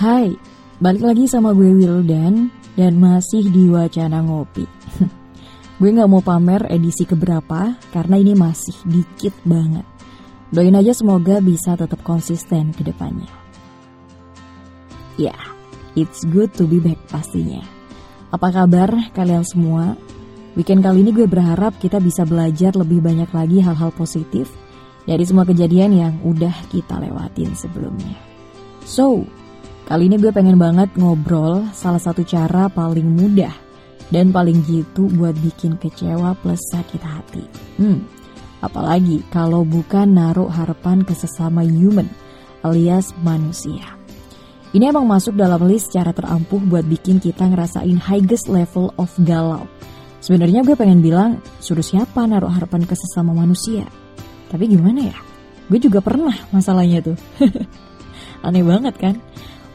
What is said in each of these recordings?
Hai, balik lagi sama gue Wildan dan masih di Wacana Ngopi. gue gak mau pamer edisi keberapa karena ini masih dikit banget. Doain aja semoga bisa tetap konsisten ke depannya. Ya, yeah, it's good to be back pastinya. Apa kabar kalian semua? Weekend kali ini gue berharap kita bisa belajar lebih banyak lagi hal-hal positif dari semua kejadian yang udah kita lewatin sebelumnya. So, Kali ini gue pengen banget ngobrol salah satu cara paling mudah dan paling jitu buat bikin kecewa plus sakit hati. Hmm, apalagi kalau bukan naruh harapan ke sesama human alias manusia. Ini emang masuk dalam list cara terampuh buat bikin kita ngerasain highest level of galau. Sebenarnya gue pengen bilang, suruh siapa naruh harapan ke sesama manusia? Tapi gimana ya? Gue juga pernah masalahnya tuh. Aneh banget kan?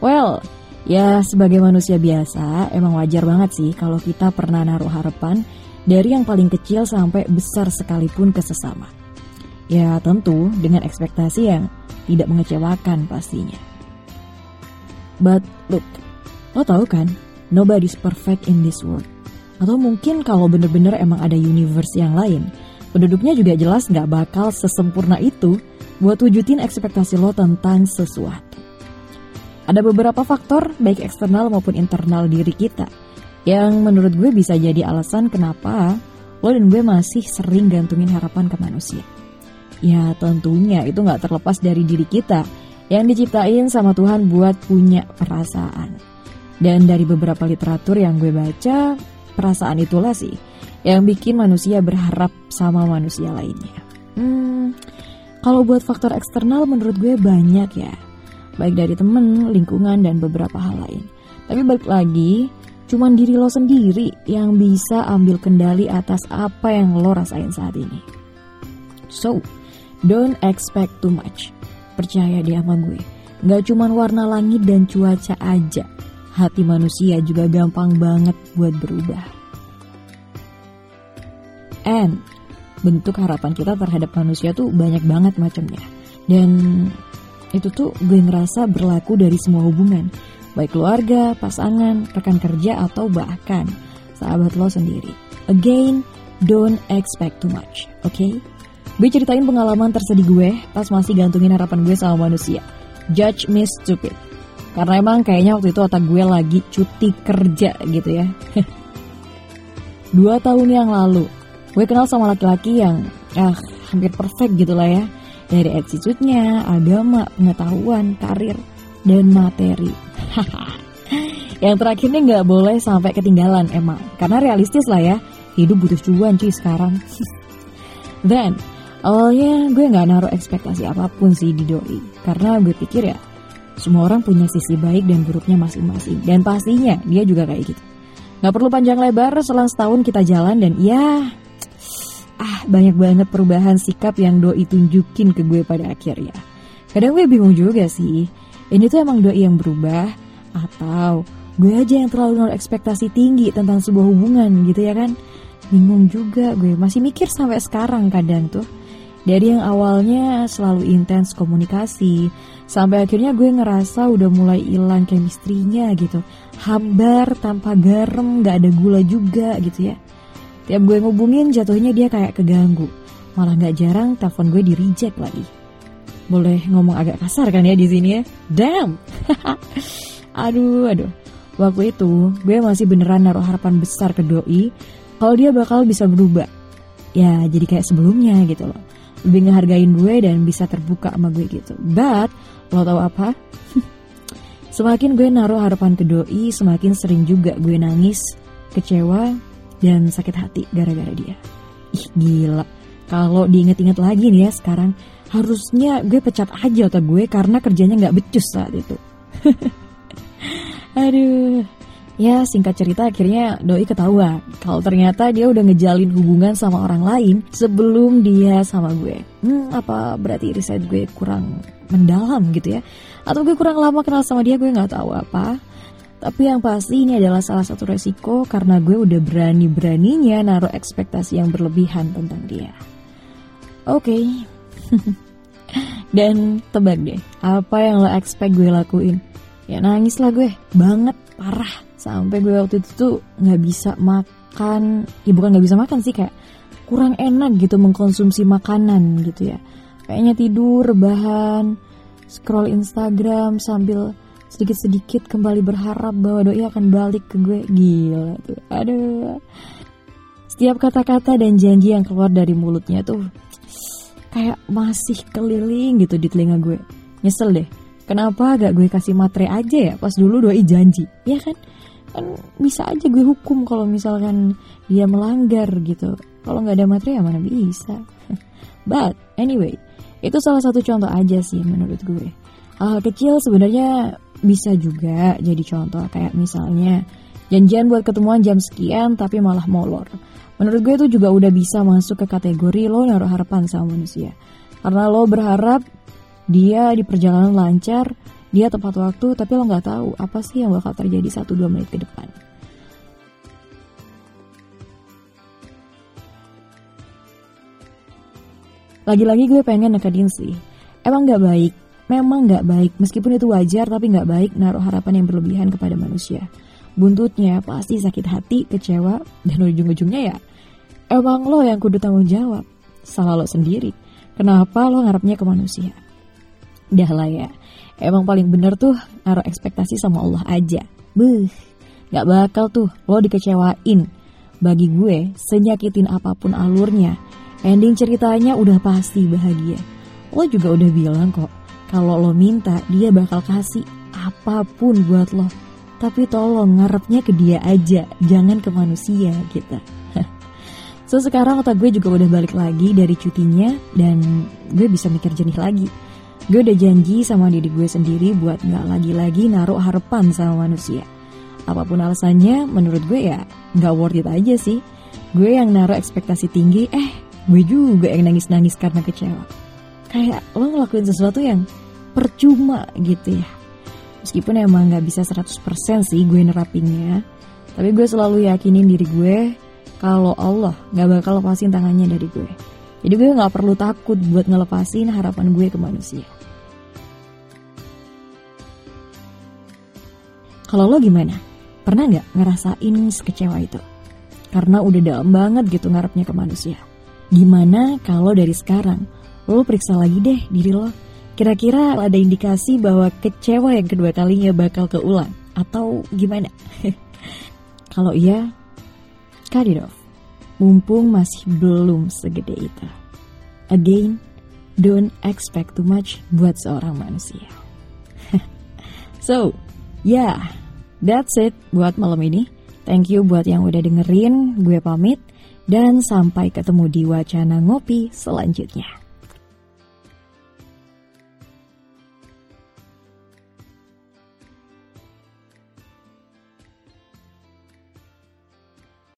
Well, ya sebagai manusia biasa emang wajar banget sih kalau kita pernah naruh harapan dari yang paling kecil sampai besar sekalipun ke sesama. Ya tentu dengan ekspektasi yang tidak mengecewakan pastinya. But look, lo tau kan, nobody's perfect in this world. Atau mungkin kalau bener-bener emang ada universe yang lain, penduduknya juga jelas gak bakal sesempurna itu buat wujudin ekspektasi lo tentang sesuatu. Ada beberapa faktor, baik eksternal maupun internal diri kita, yang menurut gue bisa jadi alasan kenapa lo dan gue masih sering gantungin harapan ke manusia. Ya tentunya itu gak terlepas dari diri kita yang diciptain sama Tuhan buat punya perasaan. Dan dari beberapa literatur yang gue baca, perasaan itulah sih yang bikin manusia berharap sama manusia lainnya. Hmm, kalau buat faktor eksternal menurut gue banyak ya baik dari temen, lingkungan, dan beberapa hal lain. Tapi balik lagi, cuman diri lo sendiri yang bisa ambil kendali atas apa yang lo rasain saat ini. So, don't expect too much. Percaya deh sama gue, gak cuman warna langit dan cuaca aja. Hati manusia juga gampang banget buat berubah. And, bentuk harapan kita terhadap manusia tuh banyak banget macamnya. Dan itu tuh gue ngerasa berlaku dari semua hubungan, baik keluarga, pasangan, rekan kerja, atau bahkan sahabat lo sendiri. Again, don't expect too much, oke? Okay? Gue ceritain pengalaman tersedih gue pas masih gantungin harapan gue sama manusia. Judge me stupid. Karena emang kayaknya waktu itu otak gue lagi cuti kerja gitu ya. Dua tahun yang lalu, gue kenal sama laki-laki yang ah hampir perfect gitu lah ya dari attitude-nya, agama, pengetahuan, karir, dan materi. Yang terakhir nih nggak boleh sampai ketinggalan emang, karena realistis lah ya, hidup butuh cuan cuy sekarang. Then, awalnya gue nggak naruh ekspektasi apa pun sih di doi, karena gue pikir ya, semua orang punya sisi baik dan buruknya masing-masing, dan pastinya dia juga kayak gitu. Gak perlu panjang lebar, selang setahun kita jalan dan ya banyak banget perubahan sikap yang doi tunjukin ke gue pada akhirnya. Kadang gue bingung juga sih, ini tuh emang doi yang berubah atau gue aja yang terlalu naruh ekspektasi tinggi tentang sebuah hubungan gitu ya kan? Bingung juga gue, masih mikir sampai sekarang kadang tuh. Dari yang awalnya selalu intens komunikasi, sampai akhirnya gue ngerasa udah mulai hilang chemistry-nya gitu. Hambar tanpa garam, gak ada gula juga gitu ya. Tiap gue ngubungin jatuhnya dia kayak keganggu. Malah gak jarang telepon gue di reject lagi. Boleh ngomong agak kasar kan ya di sini ya? Damn. aduh, aduh. Waktu itu gue masih beneran naruh harapan besar ke doi kalau dia bakal bisa berubah. Ya jadi kayak sebelumnya gitu loh. Lebih ngehargain gue dan bisa terbuka sama gue gitu. But lo tau apa? semakin gue naruh harapan ke doi, semakin sering juga gue nangis, kecewa, dan sakit hati gara-gara dia. Ih gila, kalau diinget-inget lagi nih ya sekarang, harusnya gue pecat aja otak gue karena kerjanya nggak becus saat itu. Aduh, ya singkat cerita akhirnya doi ketawa kalau ternyata dia udah ngejalin hubungan sama orang lain sebelum dia sama gue. Hmm, apa berarti riset gue kurang mendalam gitu ya? Atau gue kurang lama kenal sama dia gue nggak tahu apa. Tapi yang pasti ini adalah salah satu resiko karena gue udah berani-beraninya naruh ekspektasi yang berlebihan tentang dia. Oke. Okay. Dan tebak deh, apa yang lo expect gue lakuin? Ya nangis lah gue, banget, parah. Sampai gue waktu itu tuh nggak bisa makan, ya bukan nggak bisa makan sih kayak kurang enak gitu mengkonsumsi makanan gitu ya. Kayaknya tidur, rebahan, scroll Instagram sambil sedikit-sedikit kembali berharap bahwa doi akan balik ke gue. Gila tuh, aduh. Setiap kata-kata dan janji yang keluar dari mulutnya tuh kayak masih keliling gitu di telinga gue. Nyesel deh. Kenapa gak gue kasih matre aja ya pas dulu doi janji, ya kan? Kan bisa aja gue hukum kalau misalkan dia melanggar gitu. Kalau nggak ada matre ya mana bisa. But anyway, itu salah satu contoh aja sih menurut gue. Hal, -hal kecil sebenarnya bisa juga jadi contoh kayak misalnya janjian buat ketemuan jam sekian tapi malah molor. Menurut gue itu juga udah bisa masuk ke kategori lo naruh harapan sama manusia. Karena lo berharap dia di perjalanan lancar, dia tepat waktu, tapi lo nggak tahu apa sih yang bakal terjadi 1-2 menit ke depan. Lagi-lagi gue pengen nekenin sih. Emang gak baik, memang gak baik. Meskipun itu wajar tapi gak baik naruh harapan yang berlebihan kepada manusia. Buntutnya pasti sakit hati, kecewa, dan ujung-ujungnya ya emang lo yang kudu tanggung jawab. Salah lo sendiri. Kenapa lo ngarepnya ke manusia? Dah lah ya, emang paling bener tuh naruh ekspektasi sama Allah aja. Buh, gak bakal tuh lo dikecewain. Bagi gue, senyakitin apa pun alurnya, Ending ceritanya udah pasti bahagia. Lo juga udah bilang kok, kalau lo minta dia bakal kasih apa pun buat lo. Tapi tolong ngarepnya ke dia aja, jangan ke manusia gitu. so sekarang otak gue juga udah balik lagi dari cutinya dan gue bisa mikir jernih lagi. Gue udah janji sama diri gue sendiri buat gak lagi-lagi naruh harapan sama manusia. Apa pun alasannya, menurut gue ya gak worth it aja sih. Gue yang naruh ekspektasi tinggi, eh gue juga yang nangis-nangis karena kecewa. Kayak lo ngelakuin sesuatu yang percuma gitu ya. Meskipun emang gak bisa 100% sih gue nerapinnya. Tapi gue selalu yakinin diri gue kalau Allah gak bakal lepasin tangannya dari gue. Jadi gue gak perlu takut buat ngelepasin harapan gue ke manusia. Kalau lo gimana? Pernah gak ngerasain sekecewa itu? Karena udah dalam banget gitu ngarepnya ke manusia. Gimana kalau dari sekarang lo periksa lagi deh diri lo. Kira-kira ada indikasi bahwa kecewa yang kedua kalinya bakal keulang atau gimana? kalau iya, cut it off. Mumpung masih belum segede itu. Again, don't expect too much buat seorang manusia. so, yeah, that's it buat malam ini. Thank you buat yang udah dengerin, gue pamit. Dan sampai ketemu di wacana ngopi selanjutnya.